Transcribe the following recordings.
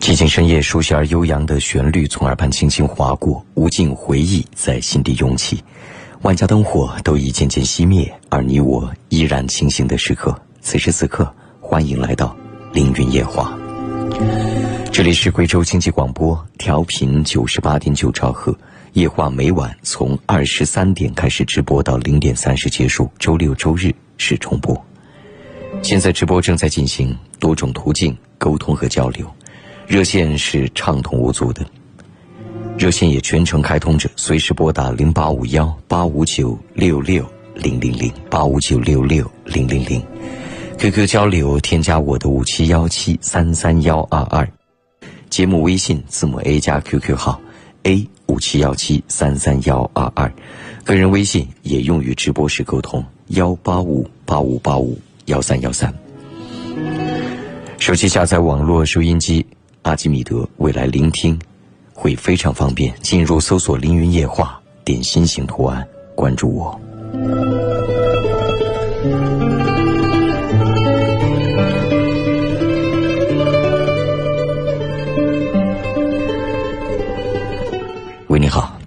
寂静深夜，熟悉而悠扬的旋律从耳畔轻轻划过，无尽回忆在心底涌起。万家灯火都已渐渐熄灭，而你我依然清醒的时刻。此时此刻，欢迎来到凌云夜话。这里是贵州经济广播，调频九十八点九兆赫。夜话每晚从二十三点开始直播到零点三十结束，周六周日是重播。现在直播正在进行，多种途径沟通和交流。热线是畅通无阻的，热线也全程开通着，随时拨打零八五幺八五九六六零零零八五九六六零零零。QQ 交流添加我的五七幺七三三幺二二，节目微信字母 A 加 QQ 号 A 五七幺七三三幺二二，个人微信也用于直播时沟通幺八五八五八五幺三幺三。手机下载网络收音机。阿基米德未来聆听会非常方便，进入搜索“凌云夜话”，点心形图案，关注我。喂，你好。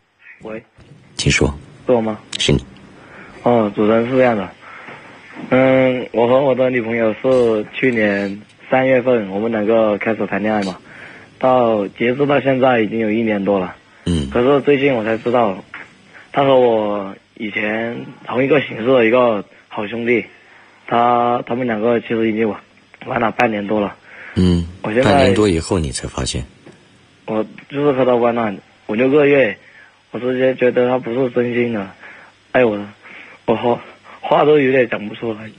喂，请说。是我吗？是你。哦，主持人是这样的。嗯，我和我的女朋友是去年三月份，我们两个开始谈恋爱嘛。到截止到现在已经有一年多了，嗯，可是最近我才知道，他和我以前同一个寝室的一个好兄弟，他他们两个其实已经玩玩了半年多了，嗯，我现在半年多以后你才发现，我就是和他玩了五六个月，我直接觉得他不是真心的。爱我的，我话话都有点讲不出来，嗯，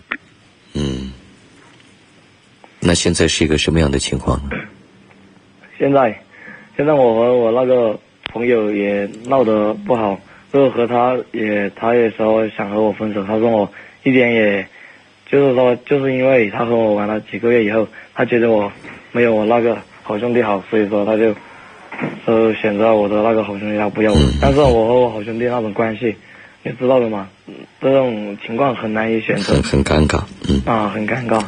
那现在是一个什么样的情况呢？现在，现在我和我那个朋友也闹得不好，就是和他也，他也说想和我分手。他说我一点也，就是说，就是因为他和我玩了几个月以后，他觉得我没有我那个好兄弟好，所以说他就，呃，选择我的那个好兄弟，他不要我。但是我和我好兄弟那种关系，你知道的嘛，这种情况很难以选择。很很尴尬，嗯。啊，很尴尬。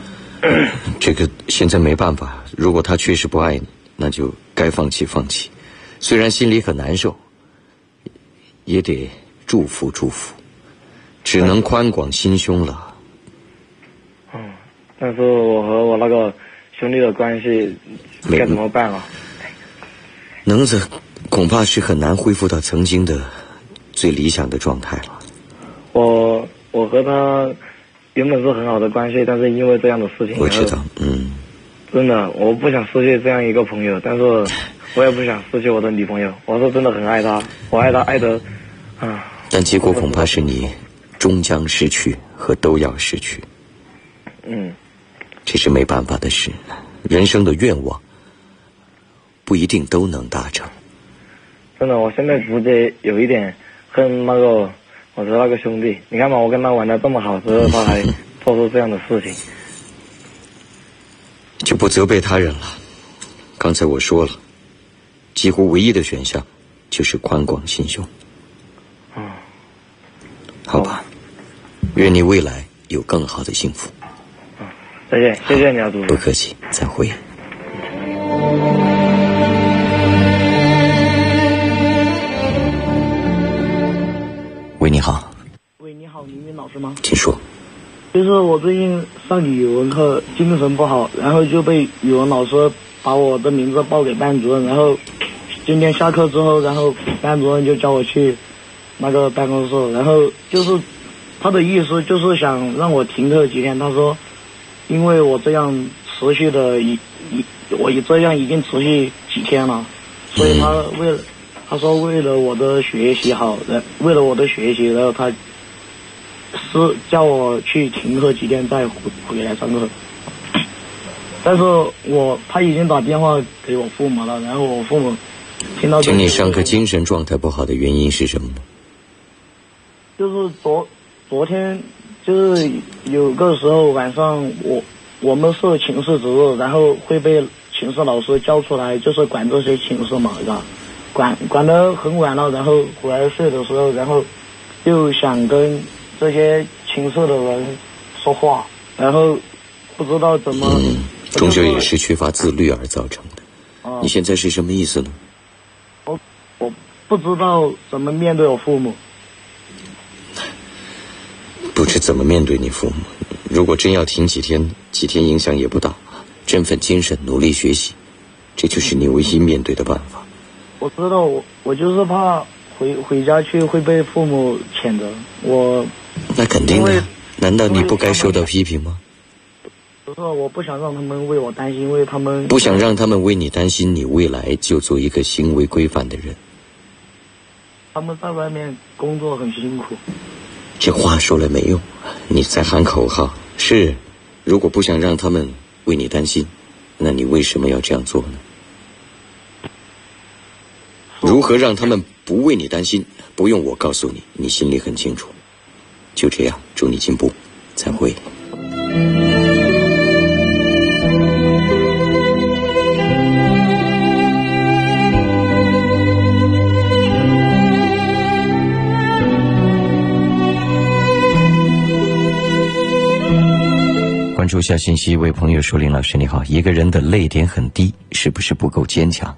这个现在没办法，如果他确实不爱你。那就该放弃放弃，虽然心里很难受，也得祝福祝福，只能宽广心胸了。嗯，但是我和我那个兄弟的关系该怎么办啊？能子恐怕是很难恢复到曾经的最理想的状态了。我我和他原本是很好的关系，但是因为这样的事情，我知道，嗯。真的，我不想失去这样一个朋友，但是 我也不想失去我的女朋友。我是真的很爱她，我爱她爱的，啊。但结果恐怕是你终将失去和都要失去。嗯。这是没办法的事，人生的愿望不一定都能达成。真的，我现在直接有一点恨那个我的那个兄弟。你看嘛，我跟他玩的这么好，之后他还做出这样的事情。就不责备他人了。刚才我说了，几乎唯一的选项就是宽广心胸。嗯，好吧，愿你未来有更好的幸福。嗯，再见，谢谢你啊，主播。不客气，再会。你好。喂，你好，明明老师吗？请说。就是我最近上语文课，精神不好，然后就被语文老师把我的名字报给班主任，然后今天下课之后，然后班主任就叫我去那个办公室，然后就是他的意思就是想让我停课几天。他说，因为我这样持续的一一，我这样已经持续几天了，所以他为了他说为了我的学习好，然为了我的学习，然后他。是叫我去停课几天再回回来上课，但是我他已经打电话给我父母了，然后我父母听到。请你上课精神状态不好的原因是什么？就是昨昨天就是有个时候晚上我我们是寝室值日，然后会被寝室老师叫出来，就是管这些寝室嘛，是吧？管管得很晚了，然后回来睡的时候，然后又想跟。这些寝室的人说话，然后不知道怎么，终究也是缺乏自律而造成的。啊你现在是什么意思呢？我我不知道怎么面对我父母。不知怎么面对你父母。如果真要停几天，几天影响也不大。振奋精神，努力学习，这就是你唯一面对的办法。我知道我我就是怕回回家去会被父母谴责。我那肯定的，难道你不该受到批评吗？不是我不想让他们为我担心，因为他们不想让他们为你担心，你未来就做一个行为规范的人。他们在外面工作很辛苦。这话说了没用，你在喊口号。是，如果不想让他们为你担心，那你为什么要这样做呢？如何让他们不为你担心？不用我告诉你，你心里很清楚。就这样，祝你进步，再会。关注一下信息，一位朋友说：“林老师你好，一个人的泪点很低，是不是不够坚强？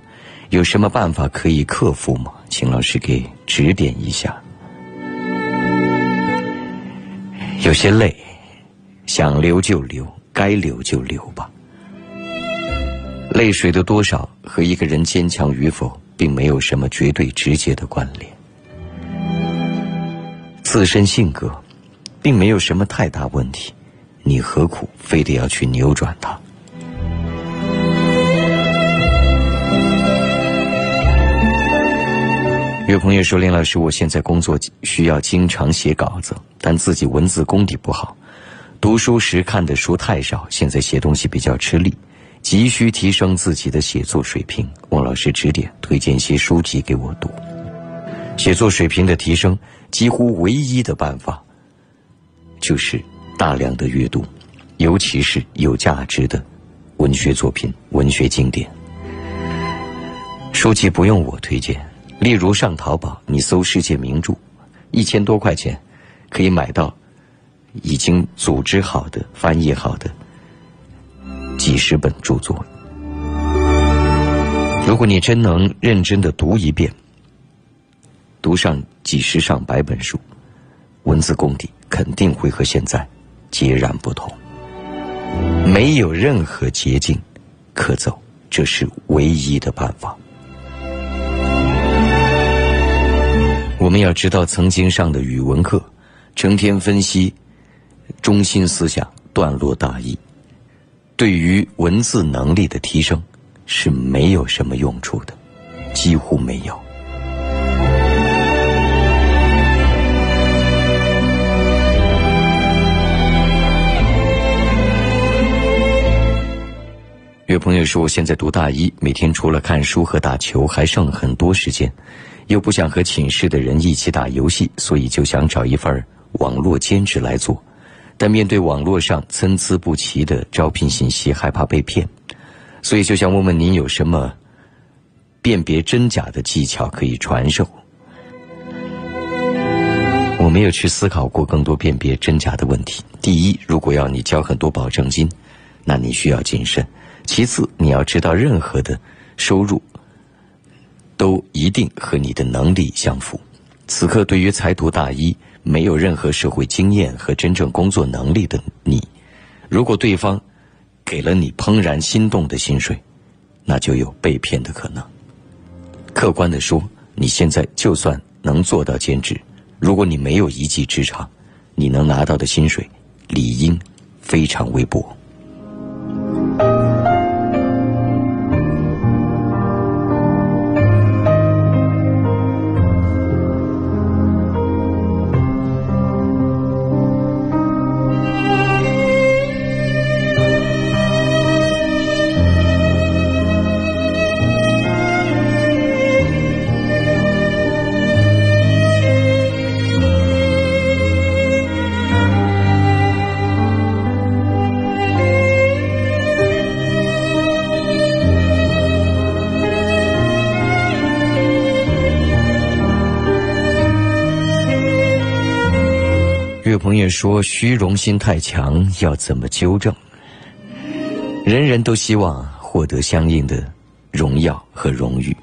有什么办法可以克服吗？请老师给指点一下。有些泪，想流就流，该流就流吧。泪水的多少和一个人坚强与否，并没有什么绝对直接的关联。自身性格，并没有什么太大问题。”你何苦非得要去扭转它？有朋友说：“林老师，我现在工作需要经常写稿子，但自己文字功底不好，读书时看的书太少，现在写东西比较吃力，急需提升自己的写作水平。望老师指点，推荐一些书籍给我读。写作水平的提升，几乎唯一的办法就是。”大量的阅读，尤其是有价值的文学作品、文学经典。书籍不用我推荐，例如上淘宝，你搜世界名著，一千多块钱可以买到已经组织好的、翻译好的几十本著作。如果你真能认真的读一遍，读上几十上百本书，文字功底肯定会和现在。截然不同，没有任何捷径可走，这是唯一的办法。我们要知道，曾经上的语文课，成天分析中心思想、段落大意，对于文字能力的提升是没有什么用处的，几乎没有。有朋友说，我现在读大一，每天除了看书和打球，还剩很多时间，又不想和寝室的人一起打游戏，所以就想找一份网络兼职来做。但面对网络上参差不齐的招聘信息，害怕被骗，所以就想问问您有什么辨别真假的技巧可以传授？我没有去思考过更多辨别真假的问题。第一，如果要你交很多保证金，那你需要谨慎。其次，你要知道，任何的收入都一定和你的能力相符。此刻，对于才读大一、没有任何社会经验和真正工作能力的你，如果对方给了你怦然心动的薪水，那就有被骗的可能。客观的说，你现在就算能做到兼职，如果你没有一技之长，你能拿到的薪水理应非常微薄。说，虚荣心太强，要怎么纠正？人人都希望获得相应的荣耀和荣誉，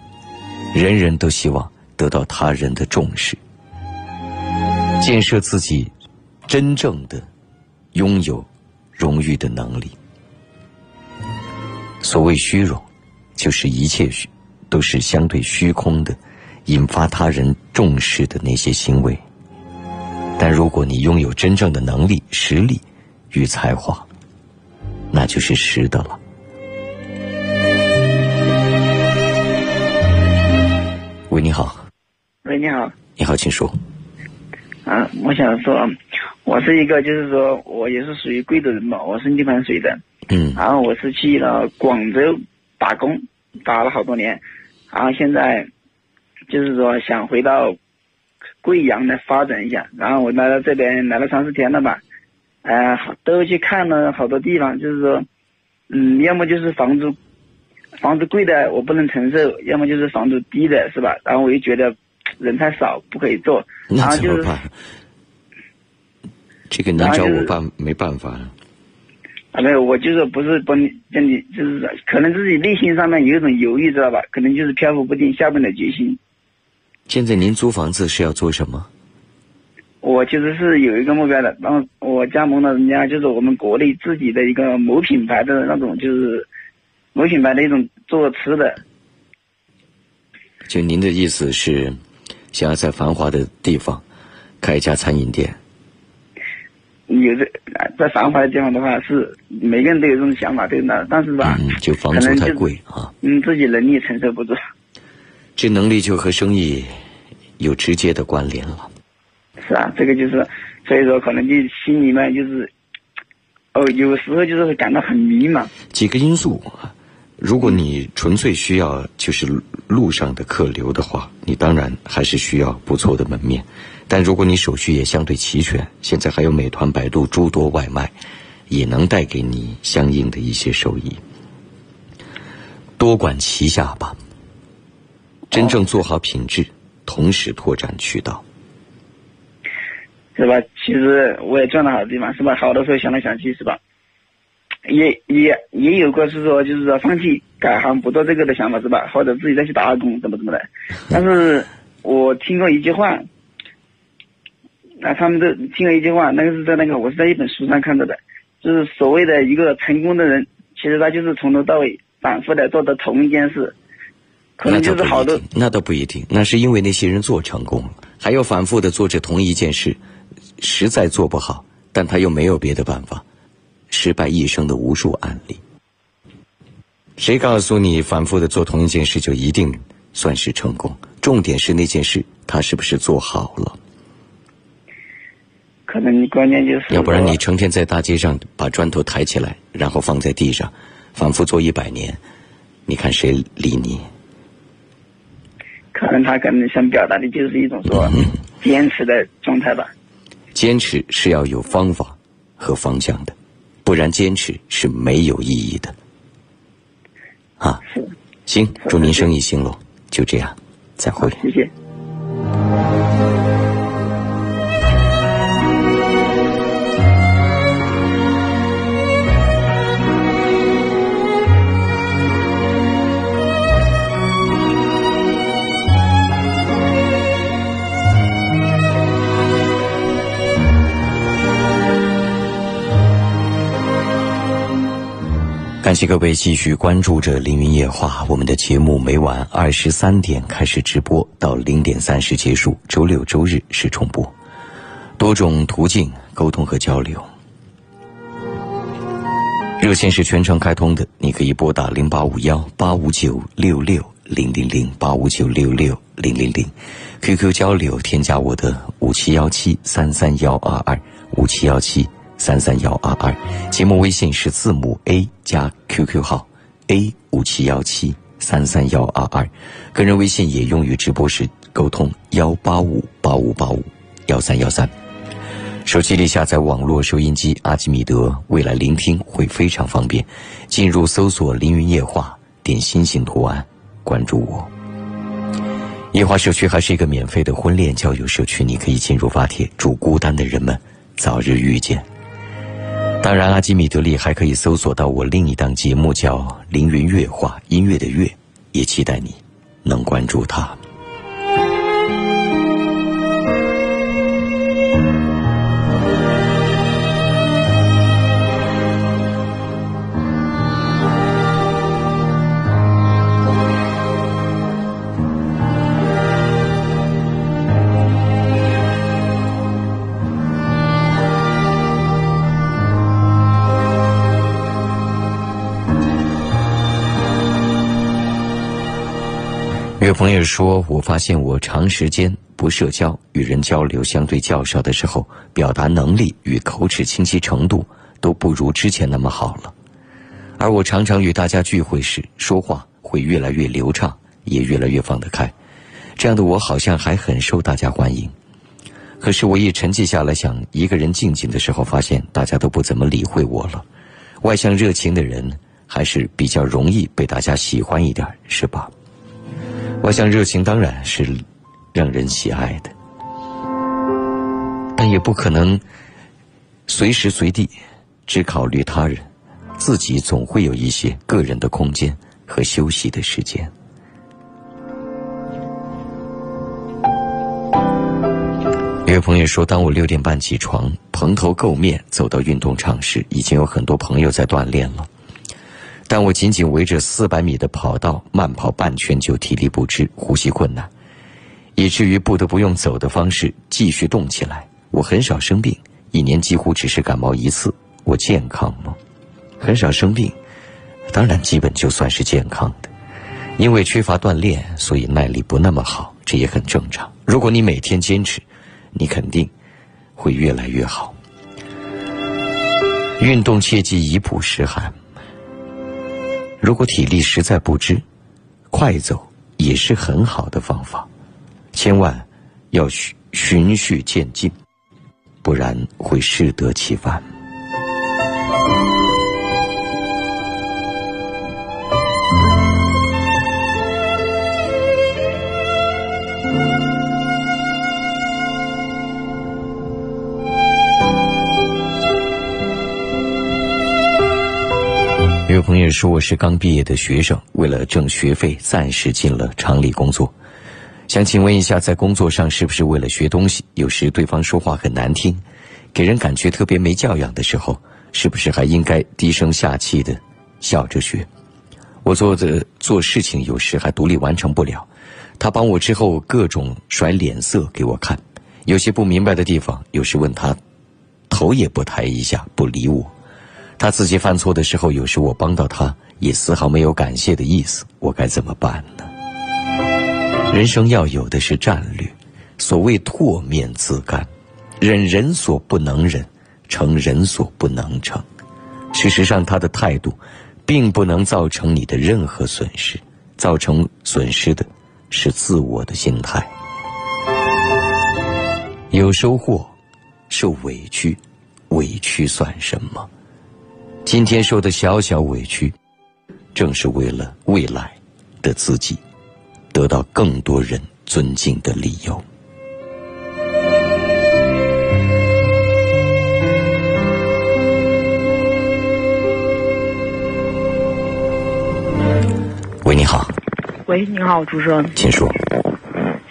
人人都希望得到他人的重视，建设自己真正的拥有荣誉的能力。所谓虚荣，就是一切虚都是相对虚空的，引发他人重视的那些行为。但如果你拥有真正的能力、实力与才华，那就是实的了。喂，你好。喂，你好。你好，请说。啊，我想说，我是一个，就是说我也是属于贵州人嘛，我是泥盘水的。嗯。然后我是去了广州打工，打了好多年，然后现在就是说想回到。贵阳来发展一下，然后我来到这边来了三四天了吧，呃，都去看了好多地方，就是说，嗯，要么就是房租，房子贵的我不能承受，要么就是房租低的，是吧？然后我又觉得人太少，不可以做，然后就是，这个你找我办没办法。啊，没有，我就是不是帮你，叫你就是可能自己内心上面有一种犹豫，知道吧？可能就是漂浮不定，下不了决心。现在您租房子是要做什么？我其实是有一个目标的，然后我加盟了人家，就是我们国内自己的一个某品牌的那种，就是某品牌的一种做吃的。就您的意思是，想要在繁华的地方开一家餐饮店？有的在繁华的地方的话，是每个人都有这种想法，对的。但是吧，嗯就房租太贵啊，嗯，自己能力承受不住。这能力就和生意有直接的关联了。是啊，这个就是，所以说可能就心里面就是，哦，有时候就是会感到很迷茫。几个因素啊，如果你纯粹需要就是路上的客流的话，你当然还是需要不错的门面。但如果你手续也相对齐全，现在还有美团、百度诸多外卖，也能带给你相应的一些收益。多管齐下吧。真正做好品质，同时拓展渠道，是吧？其实我也赚了好多地方，是吧？好多时候想来想去，是吧？也也也有过是说，就是说放弃改行不做这个的想法，是吧？或者自己再去打工，怎么怎么的。但是我听过一句话，那他们都听了一句话，那个是在那个我是在一本书上看到的，就是所谓的一个成功的人，其实他就是从头到尾反复的做的同一件事。那倒不一定，那倒不一定，那是因为那些人做成功了，还要反复的做着同一件事，实在做不好，但他又没有别的办法，失败一生的无数案例。谁告诉你反复的做同一件事就一定算是成功？重点是那件事他是不是做好了？可能你关键就是，要不然你成天在大街上把砖头抬起来，然后放在地上，反复做一百年，你看谁理你？可能他可能想表达的就是一种说坚持的状态吧。坚持是要有方法和方向的，不然坚持是没有意义的。啊，行，祝您生意兴隆，就这样，再会。谢谢。感谢各位继续关注着《凌云夜话》，我们的节目每晚二十三点开始直播，到零点三十结束。周六周日是重播，多种途径沟通和交流。热线是全程开通的，你可以拨打零八五幺八五九六六零零零八五九六六零零零，QQ 交流添加我的五七幺七三三幺二二五七幺七。三三幺二二，节目微信是字母 A 加 QQ 号 A 五七幺七三三幺二二，个人微信也用于直播时沟通幺八五八五八五幺三幺三。手机里下载网络收音机阿基米德，未来聆听会非常方便。进入搜索“凌云夜话”，点心形图案，关注我。夜话社区还是一个免费的婚恋交友社区，你可以进入发帖，祝孤单的人们早日遇见。当然，阿基米德里还可以搜索到我另一档节目，叫《凌云乐话》，音乐的乐，也期待你能关注他。有朋友说，我发现我长时间不社交、与人交流相对较少的时候，表达能力与口齿清晰程度都不如之前那么好了。而我常常与大家聚会时，说话会越来越流畅，也越来越放得开。这样的我好像还很受大家欢迎。可是我一沉寂下来想，一个人静静的时候，发现大家都不怎么理会我了。外向热情的人还是比较容易被大家喜欢一点，是吧？外向热情当然是让人喜爱的，但也不可能随时随地只考虑他人，自己总会有一些个人的空间和休息的时间。有朋友说，当我六点半起床，蓬头垢面走到运动场时，已经有很多朋友在锻炼了。但我仅仅围着四百米的跑道慢跑半圈就体力不支、呼吸困难，以至于不得不用走的方式继续动起来。我很少生病，一年几乎只是感冒一次。我健康吗？很少生病，当然基本就算是健康的。因为缺乏锻炼，所以耐力不那么好，这也很正常。如果你每天坚持，你肯定会越来越好。运动切忌一曝十寒。如果体力实在不支，快走也是很好的方法，千万要循循序渐进，不然会适得其反。有朋友说我是刚毕业的学生，为了挣学费，暂时进了厂里工作。想请问一下，在工作上是不是为了学东西？有时对方说话很难听，给人感觉特别没教养的时候，是不是还应该低声下气的笑着学？我做的做事情有时还独立完成不了，他帮我之后各种甩脸色给我看，有些不明白的地方，有时问他，头也不抬一下，不理我。他自己犯错的时候，有时我帮到他，也丝毫没有感谢的意思。我该怎么办呢？人生要有的是战略。所谓唾面自干，忍人所不能忍，成人所不能成。事实上，他的态度，并不能造成你的任何损失。造成损失的，是自我的心态。有收获，受委屈，委屈算什么？今天受的小小委屈，正是为了未来的自己得到更多人尊敬的理由。喂，你好。喂，你好，主持人。请说。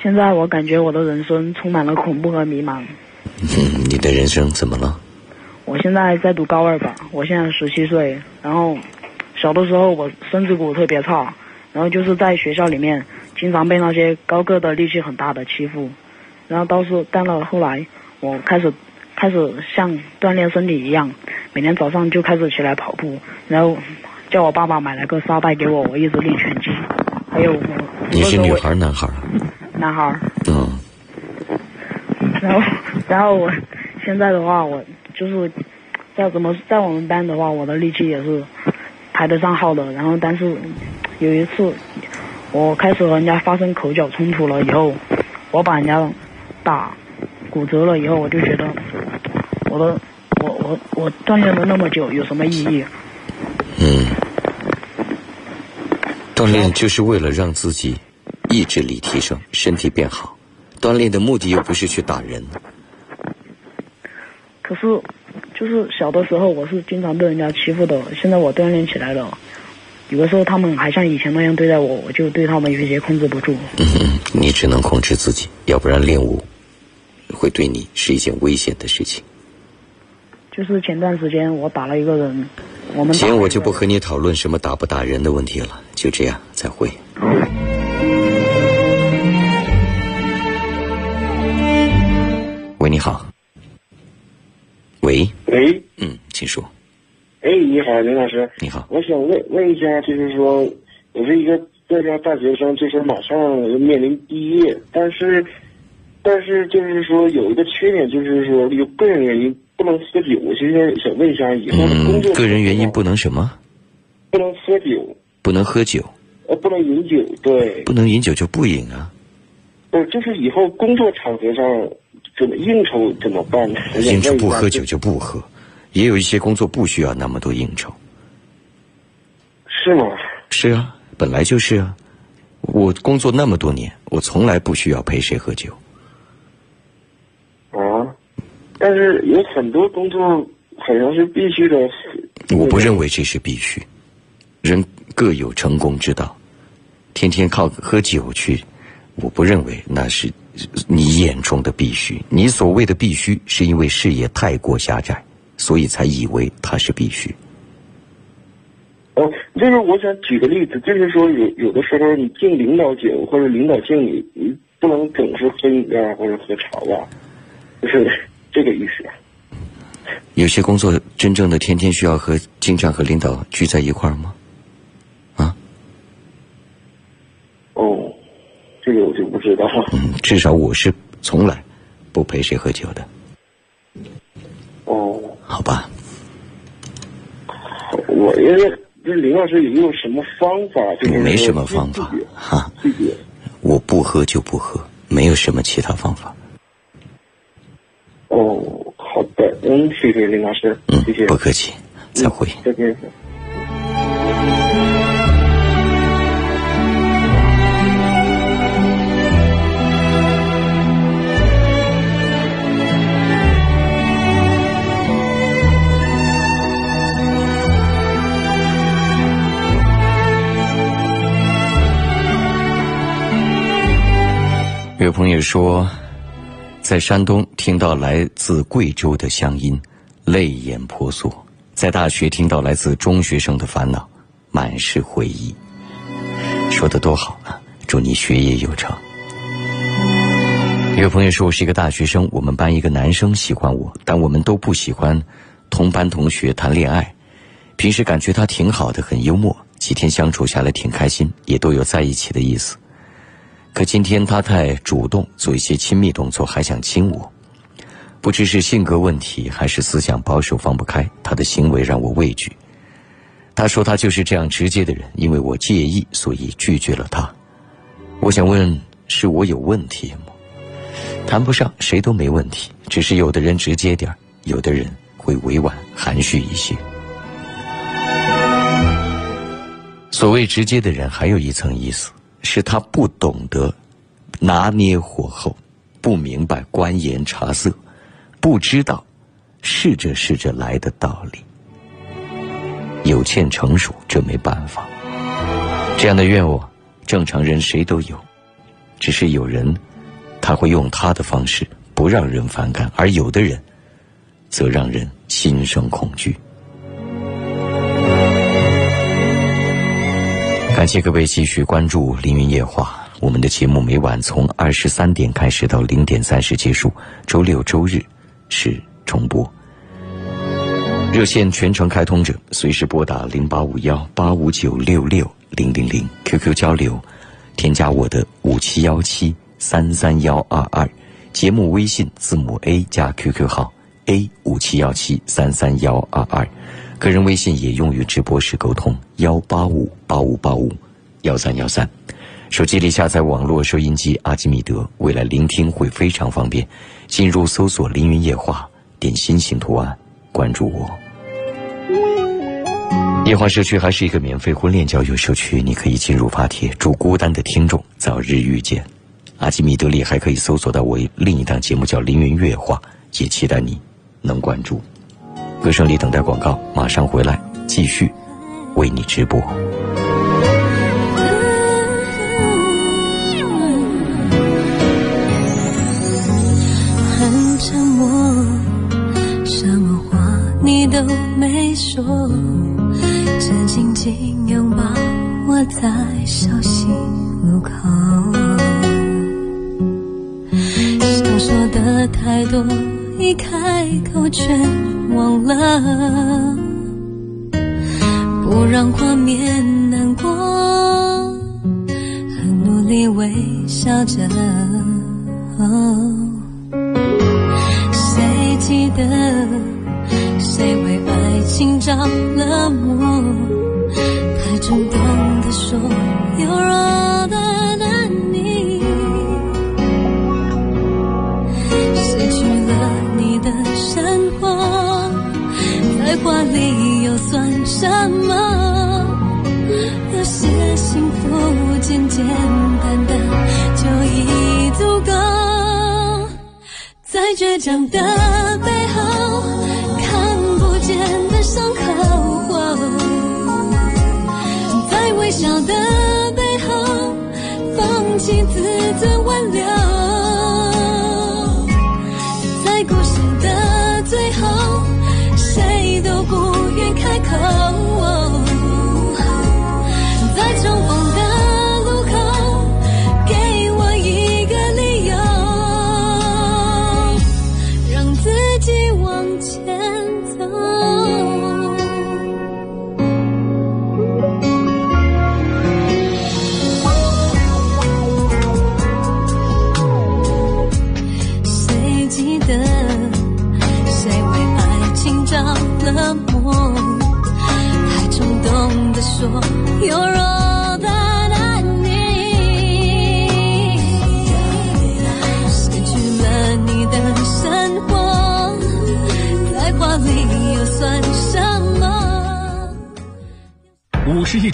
现在我感觉我的人生充满了恐怖和迷茫。嗯，你的人生怎么了？我现在在读高二吧，我现在十七岁。然后小的时候我身子骨特别差，然后就是在学校里面经常被那些高个的力气很大的欺负。然后倒是到了后来，我开始开始像锻炼身体一样，每天早上就开始起来跑步，然后叫我爸爸买了个沙袋给我，我一直练拳击。还有我你是女孩男孩？男孩。嗯。然后然后我现在的话我。就是在怎么在我们班的话，我的力气也是排得上号的。然后，但是有一次我开始和人家发生口角冲突了以后，我把人家打骨折了以后，我就觉得我的我我我锻炼了那么久有什么意义？嗯，锻炼就是为了让自己意志力提升，身体变好。锻炼的目的又不是去打人。可是，就是小的时候我是经常被人家欺负的。现在我锻炼起来了，有的时候他们还像以前那样对待我，我就对他们有一些控制不住。嗯，你只能控制自己，要不然练武会对你是一件危险的事情。就是前段时间我打了一个人，我们行，我就不和你讨论什么打不打人的问题了，就这样，再会。喂，你好。喂，喂，嗯，请说。哎，你好，林老师。你好，我想问问一下，就是说，我是一个在校大学生，就是马上要面临毕业，但是，但是就是说有一个缺点，就是说有个人原因不能喝酒。我现在想问一下，以后的工作、嗯，个人原因不能什么？不能喝酒。不能喝酒。呃，不能饮酒，对。不能饮酒就不饮啊。不，就是以后工作场合上怎么应酬怎么办呢？应酬不喝酒就不喝。也有一些工作不需要那么多应酬，是吗？是啊，本来就是啊。我工作那么多年，我从来不需要陪谁喝酒。啊，但是有很多工作好像是必须的。我不认为这是必须，人各有成功之道。天天靠喝酒去，我不认为那是你眼中的必须。你所谓的必须，是因为视野太过狭窄。所以才以为它是必须。哦，就是我想举个例子，就是说有有的时候你敬领导酒或者领导敬你，你不能总是喝饮料或者喝茶吧，就是这个意思。有些工作真正的天天需要和经常和领导聚在一块儿吗？啊？哦，这个我就不知道。嗯，至少我是从来不陪谁喝酒的。哦。好吧，我因为这林老师有没有什么方法？就是没什么方法哈。我不喝就不喝，没有什么其他方法。哦，好的，嗯，谢谢林老师，嗯，谢谢，不客气，再会，再见。说，在山东听到来自贵州的乡音，泪眼婆娑；在大学听到来自中学生的烦恼，满是回忆。说的多好啊！祝你学业有成。有朋友说，我是一个大学生，我们班一个男生喜欢我，但我们都不喜欢同班同学谈恋爱。平时感觉他挺好的，很幽默，几天相处下来挺开心，也都有在一起的意思。可今天他太主动，做一些亲密动作，还想亲我，不知是性格问题还是思想保守放不开，他的行为让我畏惧。他说他就是这样直接的人，因为我介意，所以拒绝了他。我想问，是我有问题吗？谈不上，谁都没问题，只是有的人直接点有的人会委婉含蓄一些。所谓直接的人，还有一层意思。是他不懂得拿捏火候，不明白观言察色，不知道试着试着来的道理。有欠成熟，这没办法。这样的愿望，正常人谁都有，只是有人他会用他的方式不让人反感，而有的人则让人心生恐惧。感谢各位继续关注《凌云夜话》，我们的节目每晚从二十三点开始到零点三十结束，周六周日是重播。热线全程开通着，随时拨打零八五幺八五九六六零零零，QQ 交流，添加我的五七幺七三三幺二二，节目微信字母 A 加 QQ 号 A 五七幺七三三幺二二。个人微信也用于直播时沟通，幺八五八五八五幺三幺三。手机里下载网络收音机阿基米德，未来聆听会非常方便。进入搜索“凌云夜话”，点心形图案，关注我。夜话社区还是一个免费婚恋交友社区，你可以进入发帖。祝孤单的听众早日遇见。阿基米德里还可以搜索到我另一档节目叫《凌云月话》，也期待你能关注。歌声里等待广告，马上回来继续为你直播。很沉默，什么话你都没说，只紧紧拥抱我在小心路口。想说的太多，一开口却忘了，不让画面难过，很努力微笑着。谁记得谁为爱情着了魔？什么？有些幸福简简单单就已足够。在倔强的背后，看不见的伤口；在微笑的背后，放弃自尊挽留。愿开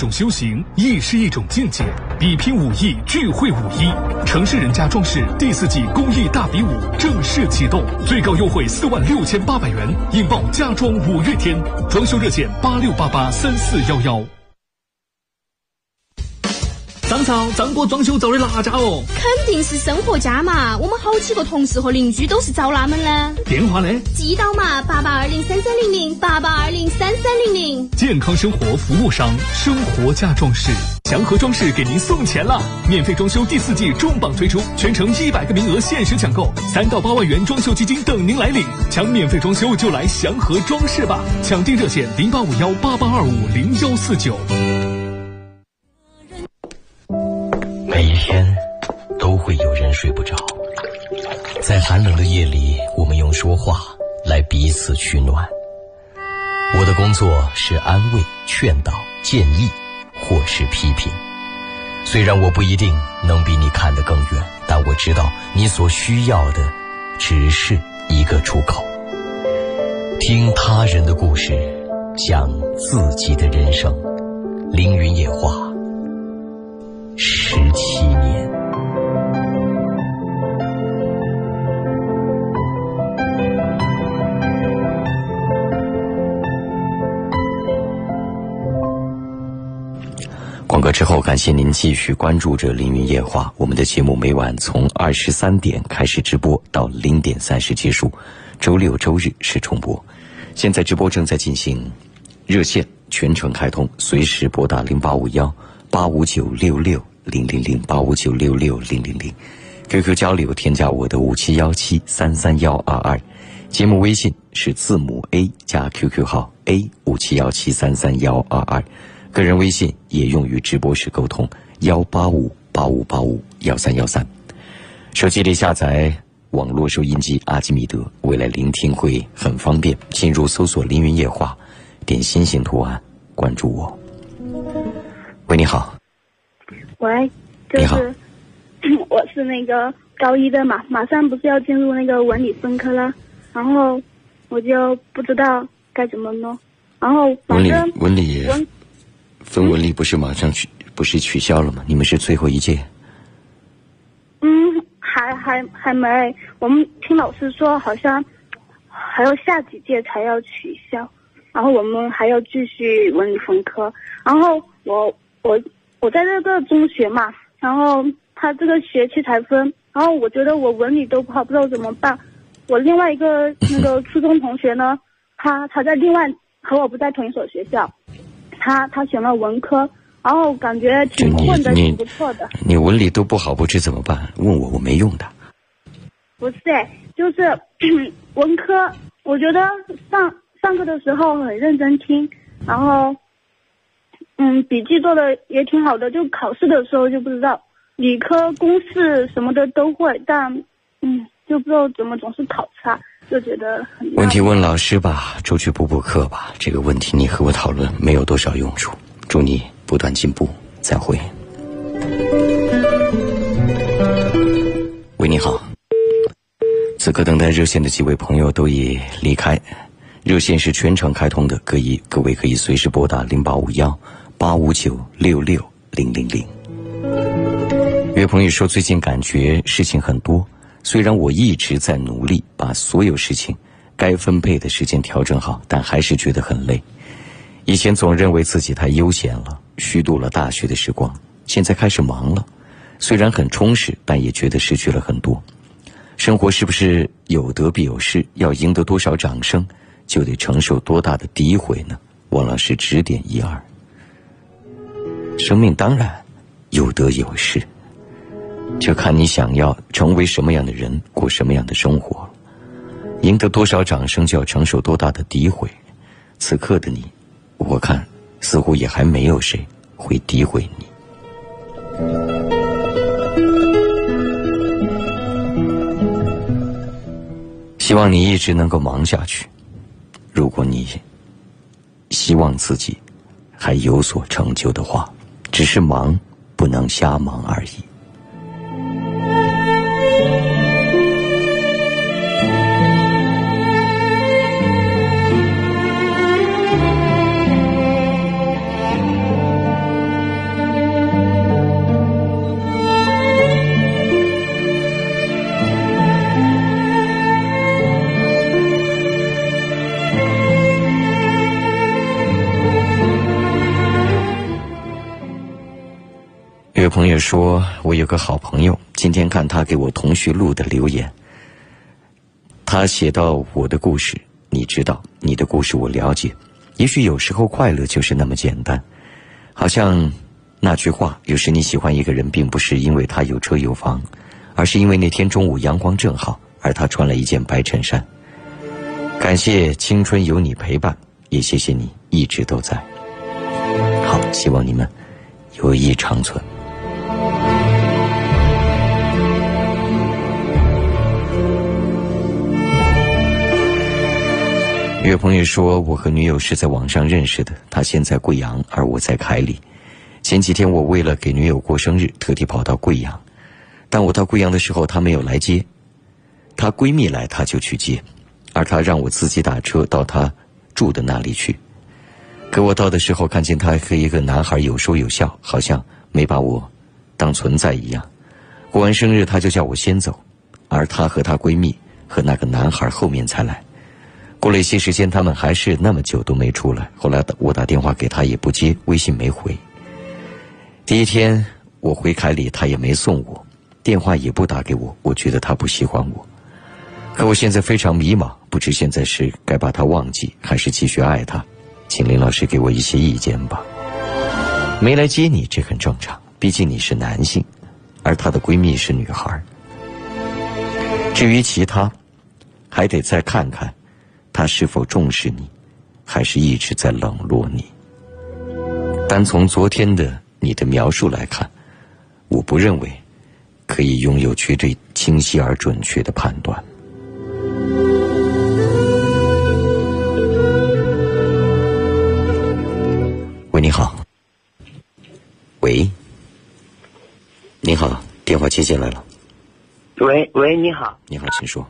种修行，亦是一种境界，比拼武艺，聚会武艺。城市人家装饰第四季公益大比武正式启动，最高优惠四万六千八百元，引爆家装五月天，装修热线八六八八三四幺幺。张超，张哥装修找的哪家哦？肯定是生活家嘛，我们好几个同事和邻居都是找他们的。电话呢？记到嘛，八八二零三三零零，八八二零三三零零。健康生活服务商，生活家装饰，祥和装饰给您送钱了！免费装修第四季重磅推出，全程一百个名额限时抢购，三到八万元装修基金等您来领。抢免费装修就来祥和装饰吧！抢订热线零八五幺八八二五零幺四九。天都会有人睡不着，在寒冷的夜里，我们用说话来彼此取暖。我的工作是安慰、劝导、建议，或是批评。虽然我不一定能比你看得更远，但我知道你所需要的只是一个出口。听他人的故事，讲自己的人生。凌云野话，十七年。广告之后，感谢您继续关注着《凌云夜话》。我们的节目每晚从二十三点开始直播，到零点三十结束。周六、周日是重播。现在直播正在进行，热线全程开通，随时拨打零八五幺八五九六六零零零八五九六六零零零。QQ 交流，添加我的五七幺七三三幺二二。节目微信是字母 A 加 QQ 号 A 五七幺七三三幺二二。个人微信也用于直播时沟通，幺八五八五八五幺三幺三。手机里下载网络收音机阿基米德，未来聆听会很方便。进入搜索“凌云夜话”，点心形图案，关注我。喂，你好。喂，就是 我是那个高一的嘛，马上不是要进入那个文理分科了，然后我就不知道该怎么弄，然后文理文理文分文理不是马上取不是取消了吗？你们是最后一届。嗯还还还没，我们听老师说好像还要下几届才要取消，然后我们还要继续文理分科。然后我我我在这个中学嘛，然后他这个学期才分，然后我觉得我文理都不好，不知道怎么办。我另外一个那个初中同学呢，他他在另外和我不在同一所学校，他他选了文科，然后感觉挺混的，挺不错的。你文理都不好，不知怎么办？问我，我没用的。不是，就是 文科，我觉得上上课的时候很认真听，然后嗯，笔记做的也挺好的，就考试的时候就不知道，理科公式什么的都会，但嗯，就不知道怎么总是考差，就觉得很。问题问老师吧，出去补补课吧。这个问题你和我讨论没有多少用处。祝你不断进步，再会。喂，你好。此刻等待热线的几位朋友都已离开，热线是全程开通的，可以各位可以随时拨打零八五幺八五九六六零零零。有朋友说最近感觉事情很多，虽然我一直在努力把所有事情该分配的时间调整好，但还是觉得很累。以前总认为自己太悠闲了，虚度了大学的时光，现在开始忙了，虽然很充实，但也觉得失去了很多。生活是不是有得必有失？要赢得多少掌声，就得承受多大的诋毁呢？王老师指点一二。生命当然有得有失，就看你想要成为什么样的人，过什么样的生活。赢得多少掌声，就要承受多大的诋毁。此刻的你，我看似乎也还没有谁会诋毁你。希望你一直能够忙下去。如果你希望自己还有所成就的话，只是忙不能瞎忙而已。有朋友说，我有个好朋友，今天看他给我同学录的留言，他写到我的故事，你知道，你的故事我了解。也许有时候快乐就是那么简单，好像那句话，有时你喜欢一个人，并不是因为他有车有房，而是因为那天中午阳光正好，而他穿了一件白衬衫。感谢青春有你陪伴，也谢谢你一直都在。好，希望你们友谊长存。有朋友说，我和女友是在网上认识的，她现在贵阳，而我在凯里。前几天我为了给女友过生日，特地跑到贵阳，但我到贵阳的时候，她没有来接，她闺蜜来，她就去接，而她让我自己打车到她住的那里去。可我到的时候，看见她和一个男孩有说有笑，好像没把我当存在一样。过完生日，她就叫我先走，而她和她闺蜜和那个男孩后面才来。过了一些时间，他们还是那么久都没出来。后来我打电话给他也不接，微信没回。第一天我回凯里，他也没送我，电话也不打给我。我觉得他不喜欢我，可我现在非常迷茫，不知现在是该把他忘记，还是继续爱他。请林老师给我一些意见吧。没来接你，这很正常，毕竟你是男性，而她的闺蜜是女孩。至于其他，还得再看看。他是否重视你，还是一直在冷落你？单从昨天的你的描述来看，我不认为可以拥有绝对清晰而准确的判断。喂，你好。喂，你好，电话接进来了。喂喂，你好。你好，请说。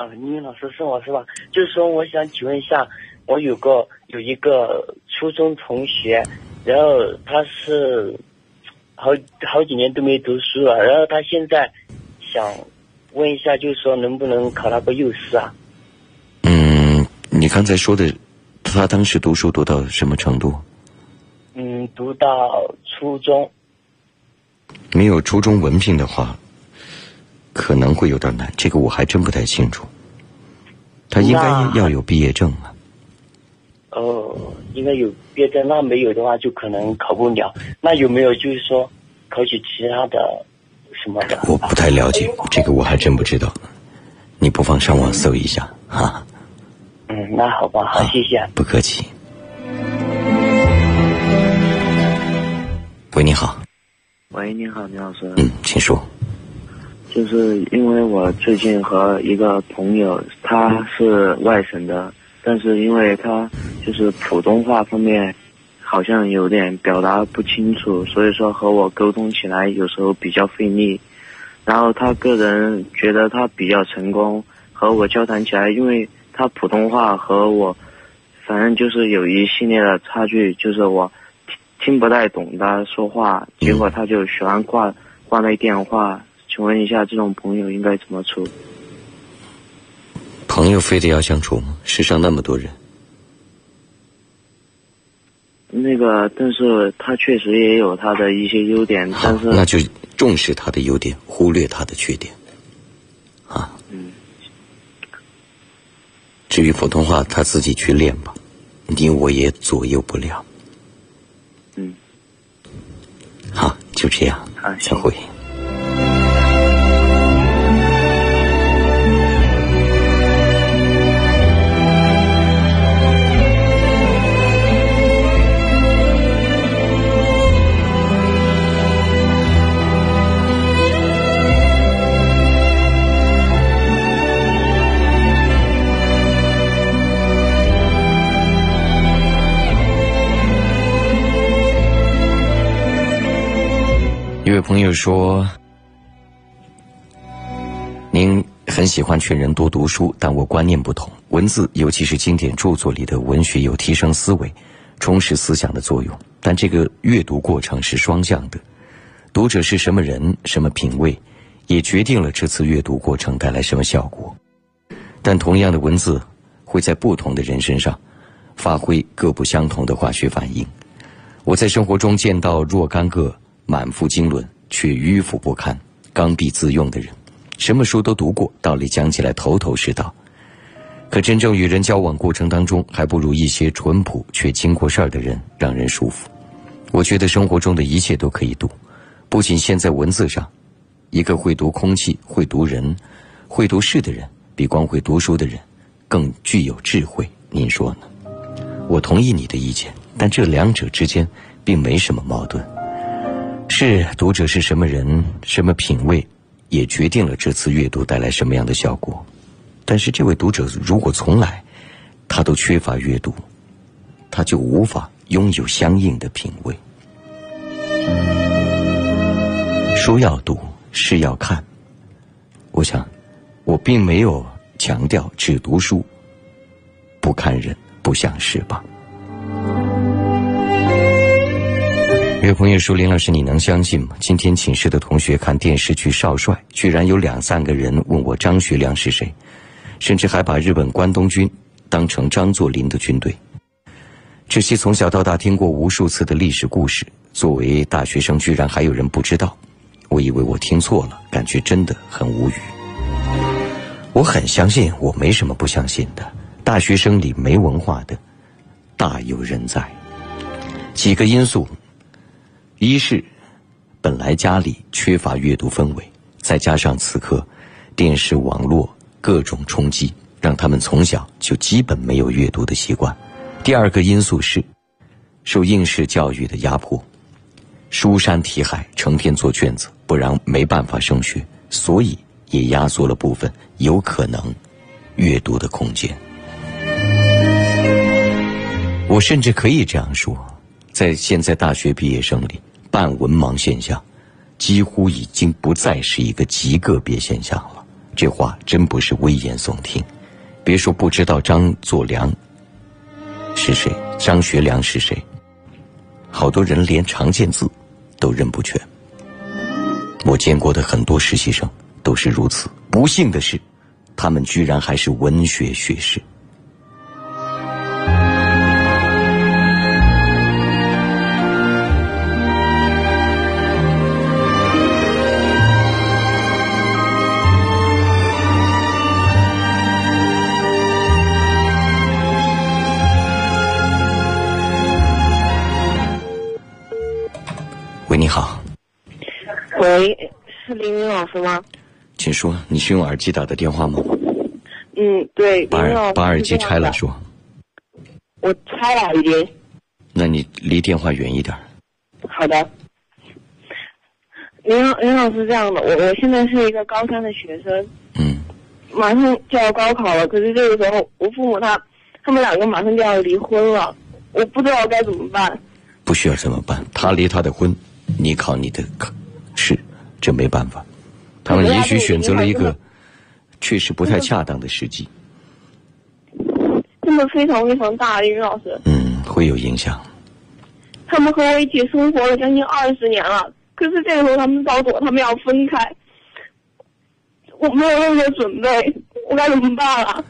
啊，倪老师是我是吧？就是说，我想请问一下，我有个有一个初中同学，然后他是好好几年都没读书了，然后他现在想问一下，就是说能不能考那个幼师啊？嗯，你刚才说的他当时读书读到什么程度？嗯，读到初中。没有初中文凭的话，可能会有点难。这个我还真不太清楚。他应该要有毕业证啊。哦，应该有毕业证。那没有的话，就可能考不了。那有没有就是说考取其他的什么的？我不太了解，这个我还真不知道。你不妨上网搜一下哈。嗯，那好吧，好，谢谢。不客气。喂，你好。喂，你好，你好，孙。嗯，请说。就是因为我最近和一个朋友，他是外省的，但是因为他就是普通话方面好像有点表达不清楚，所以说和我沟通起来有时候比较费力。然后他个人觉得他比较成功，和我交谈起来，因为他普通话和我，反正就是有一系列的差距，就是我。听不太懂他说话，结果他就喜欢挂挂那电话。请问一下，这种朋友应该怎么处？朋友非得要相处吗？世上那么多人。那个，但是他确实也有他的一些优点，但是那就重视他的优点，忽略他的缺点。啊。嗯。至于普通话，他自己去练吧，你我也左右不了。嗯好，就这样，小慧。一位朋友说：“您很喜欢劝人多读书，但我观念不同。文字，尤其是经典著作里的文学，有提升思维、充实思想的作用。但这个阅读过程是双向的，读者是什么人、什么品味，也决定了这次阅读过程带来什么效果。但同样的文字，会在不同的人身上发挥各不相同的化学反应。我在生活中见到若干个。”满腹经纶却迂腐不堪、刚愎自用的人，什么书都读过，道理讲起来头头是道，可真正与人交往过程当中，还不如一些淳朴却经过事儿的人让人舒服。我觉得生活中的一切都可以读，不仅现在文字上，一个会读空气、会读人、会读事的人，比光会读书的人更具有智慧。您说呢？我同意你的意见，但这两者之间并没什么矛盾。是读者是什么人、什么品味，也决定了这次阅读带来什么样的效果。但是，这位读者如果从来他都缺乏阅读，他就无法拥有相应的品味。书要读，诗要看。我想，我并没有强调只读书，不看人，不想事吧。有朋友说：“林老师，你能相信吗？今天寝室的同学看电视剧《少帅》，居然有两三个人问我张学良是谁，甚至还把日本关东军当成张作霖的军队。这些从小到大听过无数次的历史故事，作为大学生，居然还有人不知道。我以为我听错了，感觉真的很无语。我很相信，我没什么不相信的。大学生里没文化的大有人在，几个因素。”一是，本来家里缺乏阅读氛围，再加上此刻电视、网络各种冲击，让他们从小就基本没有阅读的习惯。第二个因素是，受应试教育的压迫，书山题海，成天做卷子，不然没办法升学，所以也压缩了部分有可能阅读的空间。我甚至可以这样说，在现在大学毕业生里。半文盲现象，几乎已经不再是一个极个别现象了。这话真不是危言耸听。别说不知道张作良是谁，张学良是谁，好多人连常见字都认不全。我见过的很多实习生都是如此。不幸的是，他们居然还是文学学士。喂，是林云老师吗？请说，你是用耳机打的电话吗？嗯，对，把把耳机拆了说。我拆了已经。那你离电话远一点。好的。林老林老师这样的，我我现在是一个高三的学生，嗯，马上就要高考了，可是这个时候我父母他他们两个马上就要离婚了，我不知道该怎么办。不需要怎么办？他离他的婚，你考你的考试，这没办法。他们也许选择了一个确实不太恰当的时机，真的非常非常大，林老师，嗯，会有影响。他们和我一起生活了将近二十年了，可是这个时候他们告诉我他们要分开，我没有任何准备，我该怎么办啊？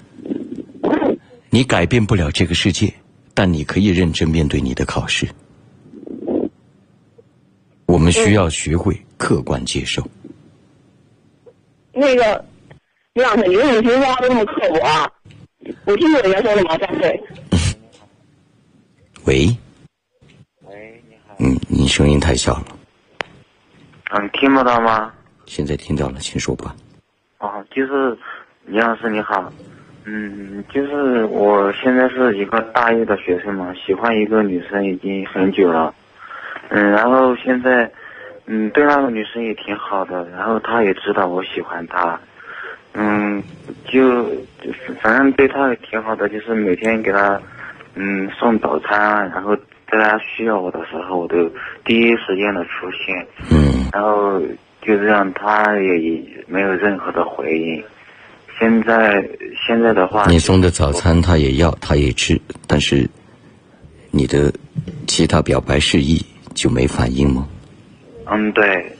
你改变不了这个世界，但你可以认真面对你的考试。我们需要学会客观接受。那个，李老师，你为什么说话都那么刻薄啊？我听懂你在说什么，张嘴。喂，嗯，你声音太小了，嗯，听不到吗？现在听到了，请说吧。哦，就是李老师你好，嗯，就是我现在是一个大一的学生嘛，喜欢一个女生已经很久了，嗯，然后现在，嗯，对那个女生也挺好的，然后她也知道我喜欢她，嗯，就就反正对她也挺好的，就是每天给她，嗯，送早餐，然后在她需要我的时候，我都第一时间的出现，嗯，然后就这样，她也没有任何的回应。现在现在的话，你送的早餐她也要，她也吃，但是你的其他表白示意就没反应吗？嗯，对，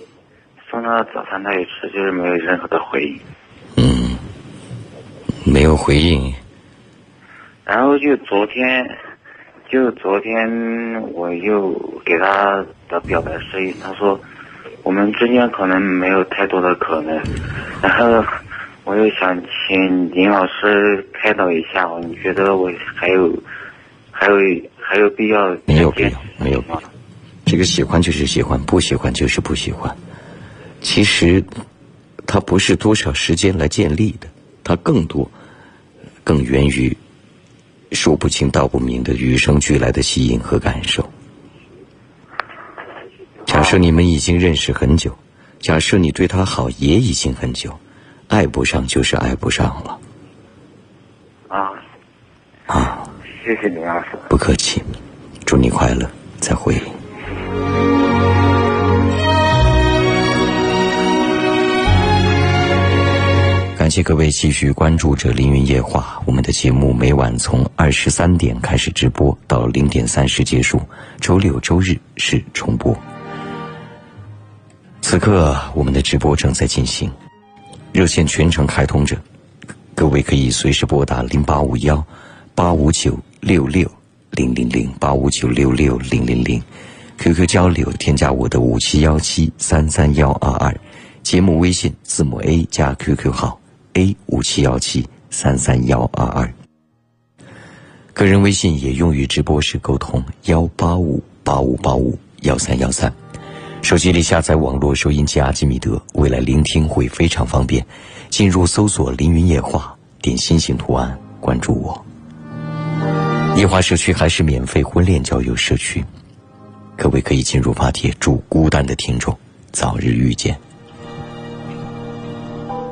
送他早餐他也吃，就是没有任何的回应。嗯，没有回应。然后就昨天，就昨天我又给他的表白示意，他说我们之间可能没有太多的可能，然后我又想请林老师开导一下我，你觉得我还有还有还有必要没有必要，没有必要。这个喜欢就是喜欢，不喜欢就是不喜欢。其实，它不是多少时间来建立的，它更多更源于说不清道不明的与生俱来的吸引和感受。假设你们已经认识很久，假设你对他好也已经很久，爱不上就是爱不上了。啊啊，谢谢林老师。不客气，祝你快乐，再会。感谢各位继续关注着《凌云夜话》，我们的节目每晚从二十三点开始直播，到零点三十结束，周六周日是重播。此刻我们的直播正在进行，热线全程开通着，各位可以随时拨打零八五幺八五九六六零零零八五九六六零零零，QQ 交流添加我的五七幺七三三幺二二，节目微信字母 A 加 QQ 号 A 五七幺七三三幺二二，个人微信也用于直播时沟通幺八五八五八五幺三幺三。手机里下载网络收音机阿基米德，未来聆听会非常方便。进入搜索“凌云夜话”，点心形图案关注我。夜话社区还是免费婚恋交友社区，各位可以进入发帖，祝孤单的听众早日遇见。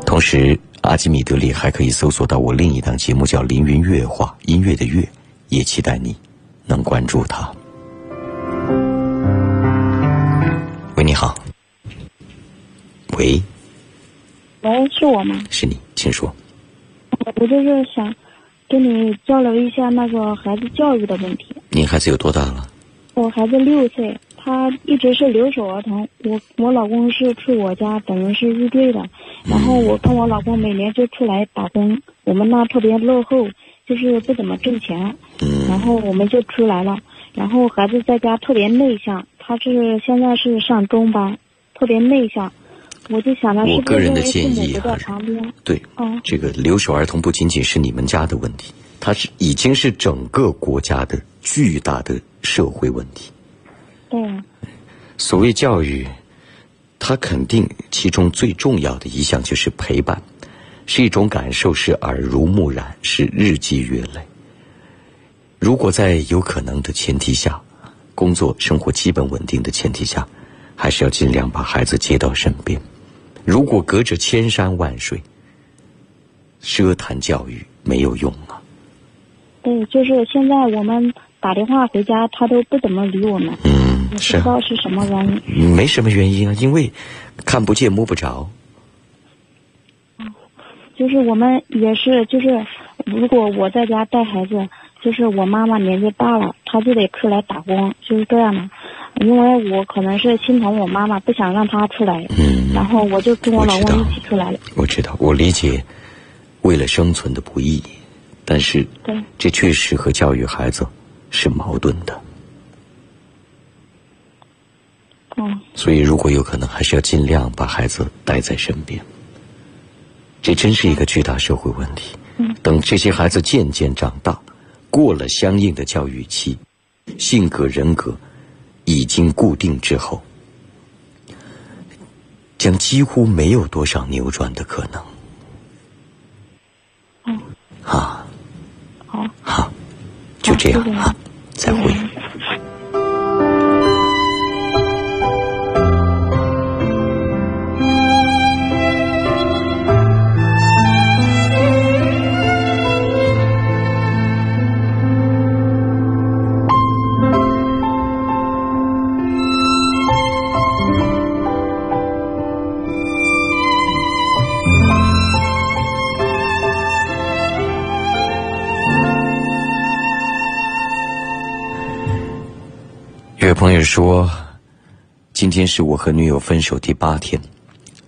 同时，阿基米德里还可以搜索到我另一档节目，叫《凌云乐话》，音乐的乐，也期待你能关注他。喂，你好。喂，喂，是我吗？是你，请说。我就是想跟你交流一下那个孩子教育的问题。您孩子有多大了？我孩子六岁，他一直是留守儿童。我我老公是去我家，等于是入赘的。然后我跟我老公每年就出来打工，我们那特别落后，就是不怎么挣钱。然后我们就出来了。然后孩子在家特别内向，他是现在是上中班，特别内向。我就想着是我个人的建议啊？对，嗯，这个留守儿童不仅仅是你们家的问题，他是已经是整个国家的巨大的社会问题。对啊，所谓教育，它肯定其中最重要的一项就是陪伴，是一种感受，是耳濡目染，是日积月累。如果在有可能的前提下，工作生活基本稳定的前提下，还是要尽量把孩子接到身边。如果隔着千山万水，奢谈教育没有用啊。对，就是现在我们打电话回家，他都不怎么理我们。嗯，不知道是什么原因。没什么原因啊，因为看不见摸不着。就是我们也是，就是如果我在家带孩子，就是我妈妈年纪大了，她就得出来打工，就是这样的。因为我可能是心疼我妈妈，不想让她出来，嗯，然后我就跟我老公一起出来了。我知道，我理解为了生存的不易，但是对，这确实和教育孩子是矛盾的。嗯，所以如果有可能，还是要尽量把孩子带在身边。这真是一个巨大社会问题。嗯，等这些孩子渐渐长大，过了相应的教育期，性格人格已经固定之后，将几乎没有多少扭转的可能。嗯，啊，好，好，就这样了，再会。朋友说，今天是我和女友分手第八天，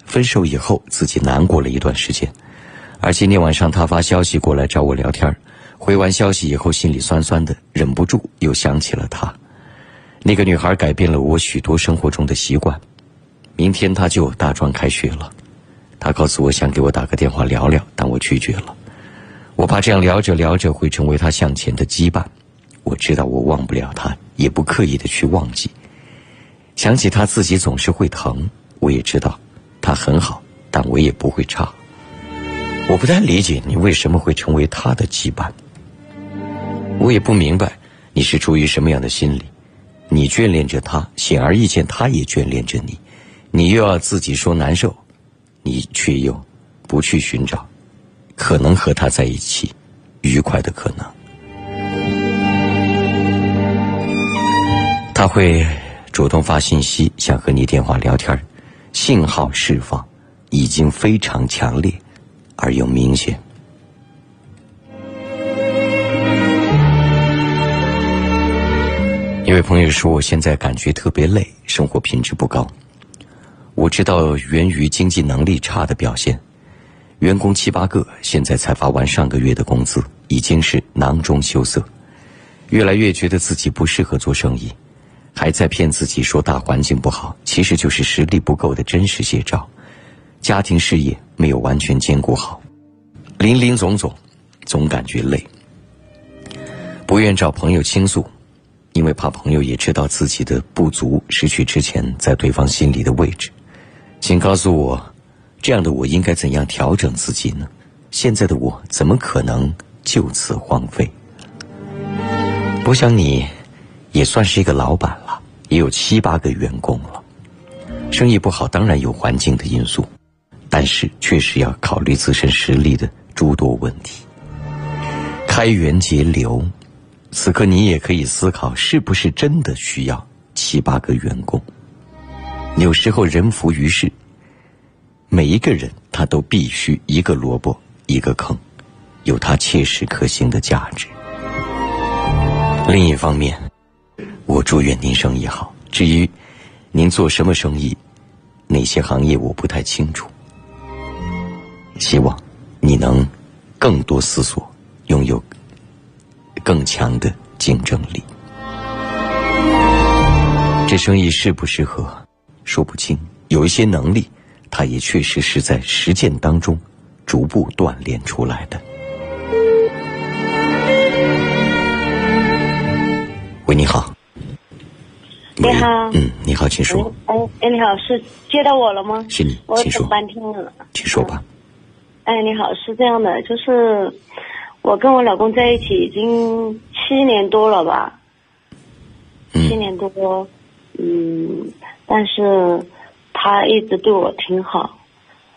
分手以后自己难过了一段时间，而今天晚上他发消息过来找我聊天回完消息以后心里酸酸的，忍不住又想起了她。那个女孩改变了我许多生活中的习惯。明天她就大专开学了，她告诉我想给我打个电话聊聊，但我拒绝了。我怕这样聊着聊着会成为她向前的羁绊。我知道我忘不了她，也不刻意的去忘记。想起他自己总是会疼，我也知道他很好，但我也不会差。我不太理解你为什么会成为他的羁绊。我也不明白你是出于什么样的心理。你眷恋着他，显而易见，他也眷恋着你。你又要自己说难受，你却又不去寻找可能和他在一起愉快的可能。他会主动发信息，想和你电话聊天，信号释放已经非常强烈而又明显。一位朋友说：“我现在感觉特别累，生活品质不高。我知道源于经济能力差的表现。员工七八个，现在才发完上个月的工资，已经是囊中羞涩。越来越觉得自己不适合做生意，还在骗自己说大环境不好，其实就是实力不够的真实写照。家庭事业没有完全兼顾好，林林总总，总感觉累。不愿找朋友倾诉。”因为怕朋友也知道自己的不足，失去之前在对方心里的位置，请告诉我，这样的我应该怎样调整自己呢？现在的我怎么可能就此荒废？我想你，也算是一个老板了，也有七八个员工了，生意不好当然有环境的因素，但是确实要考虑自身实力的诸多问题，开源节流。此刻你也可以思考，是不是真的需要七八个员工？有时候人浮于事，每一个人他都必须一个萝卜一个坑，有他切实可行的价值。另一方面，我祝愿您生意好。至于您做什么生意，哪些行业我不太清楚。希望你能更多思索，拥有。更强的竞争力，这生意适不适合，说不清。有一些能力，它也确实是在实践当中逐步锻炼出来的。喂，你好。你好，嗯，你好，请说。哎哎，你好，是接到我了吗？是你，我等。半天了。请说吧。哎，你好，是这样的，就是我跟我老公在一起已经七年多了吧，七年多，嗯，但是他一直对我挺好。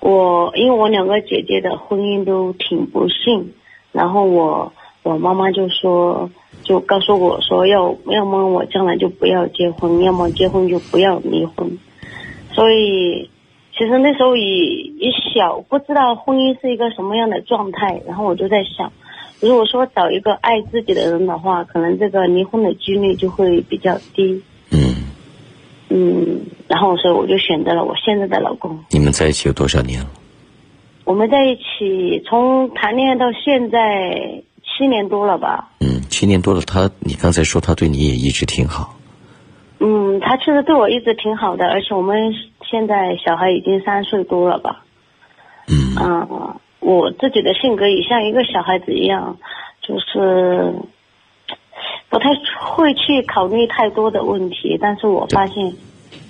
我因为我两个姐姐的婚姻都挺不幸，然后我我妈妈就说，就告诉我说要要么我将来就不要结婚，要么结婚就不要离婚。所以其实那时候也也小，不知道婚姻是一个什么样的状态，然后我就在想，如果说找一个爱自己的人的话，可能这个离婚的几率就会比较低。嗯，嗯然后所以我就选择了我现在的老公。你们在一起有多少年了？我们在一起从谈恋爱到现在七年多了吧。嗯，七年多了，他，你刚才说他对你也一直挺好。嗯，他确实对我一直挺好的，而且我们现在小孩已经三岁多了吧。嗯。我自己的性格也像一个小孩子一样，就是不太会去考虑太多的问题。但是我发现，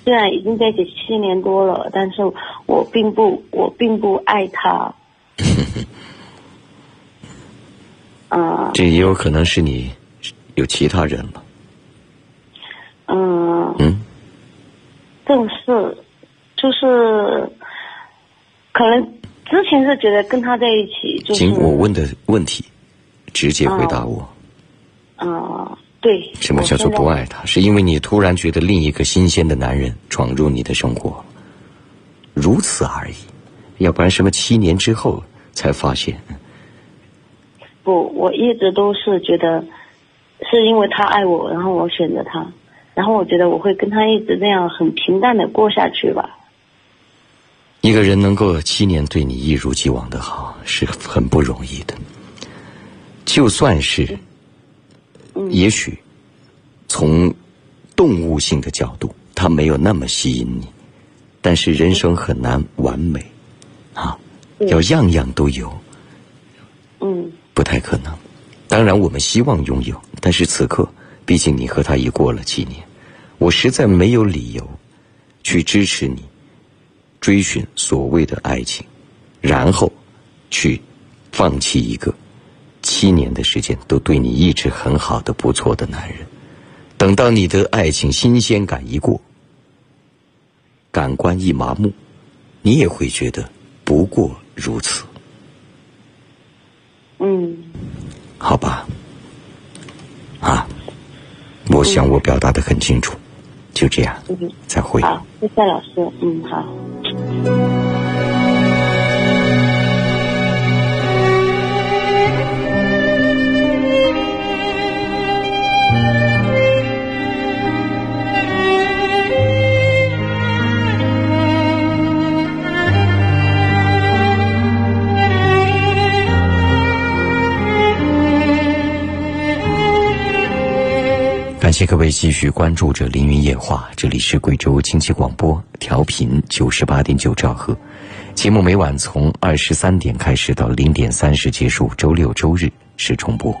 虽然已经在一起七年多了，但是我并不，我并不爱他。嗯这也有可能是你有其他人了。嗯。嗯。正是，就是可能之前是觉得跟他在一起就是行，我问的问题，直接回答我。嗯，对。什么叫做不爱他？是因为你突然觉得另一个新鲜的男人闯入你的生活，如此而已。要不然什么七年之后才发现？不，我一直都是觉得是因为他爱我，然后我选择他，然后我觉得我会跟他一直那样很平淡的过下去吧。一个人能够七年对你一如既往的好，是很不容易的。就算是，也许从动物性的角度，他没有那么吸引你，但是人生很难完美，啊，要样样都有，嗯，不太可能。当然，我们希望拥有，但是此刻，毕竟你和他已过了七年，我实在没有理由去支持你。追寻所谓的爱情，然后去放弃一个七年的时间都对你一直很好的不错的男人。等到你的爱情新鲜感一过，感官一麻木，你也会觉得不过如此。嗯，好吧，啊，我想我表达的很清楚，就这样，嗯，再会。好，谢谢老师，嗯，好。谢各位继续关注着《凌云夜话》，这里是贵州经济广播，调频九十八点九兆赫。节目每晚从二十三点开始到零点三十结束，周六周日是重播。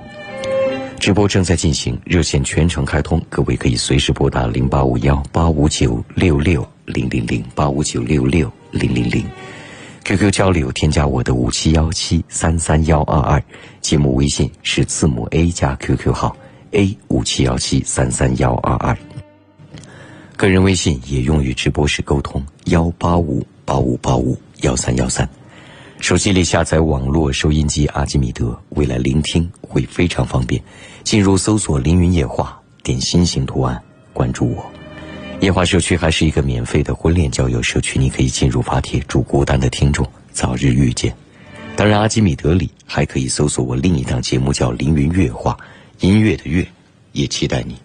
直播正在进行，热线全程开通，各位可以随时拨打零八五幺八五九六六零零零八五九六六零零零。QQ 交流，添加我的五七幺七三三幺二二，节目微信是字母 A 加 QQ 号 A 五七幺七三三幺二二。个人微信也用于直播时沟通，幺八五八五八五幺三幺三。手机里下载网络收音机阿基米德，未来聆听会非常方便。进入搜索“凌云夜话”，点心形图案，关注我。夜话社区还是一个免费的婚恋交友社区，你可以进入发帖，祝孤单的听众早日遇见。当然，阿基米德里还可以搜索我另一档节目叫《凌云月话》，音乐的乐，也期待你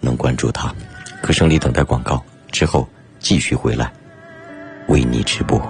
能关注他。歌声里等待广告之后，继续回来为你直播。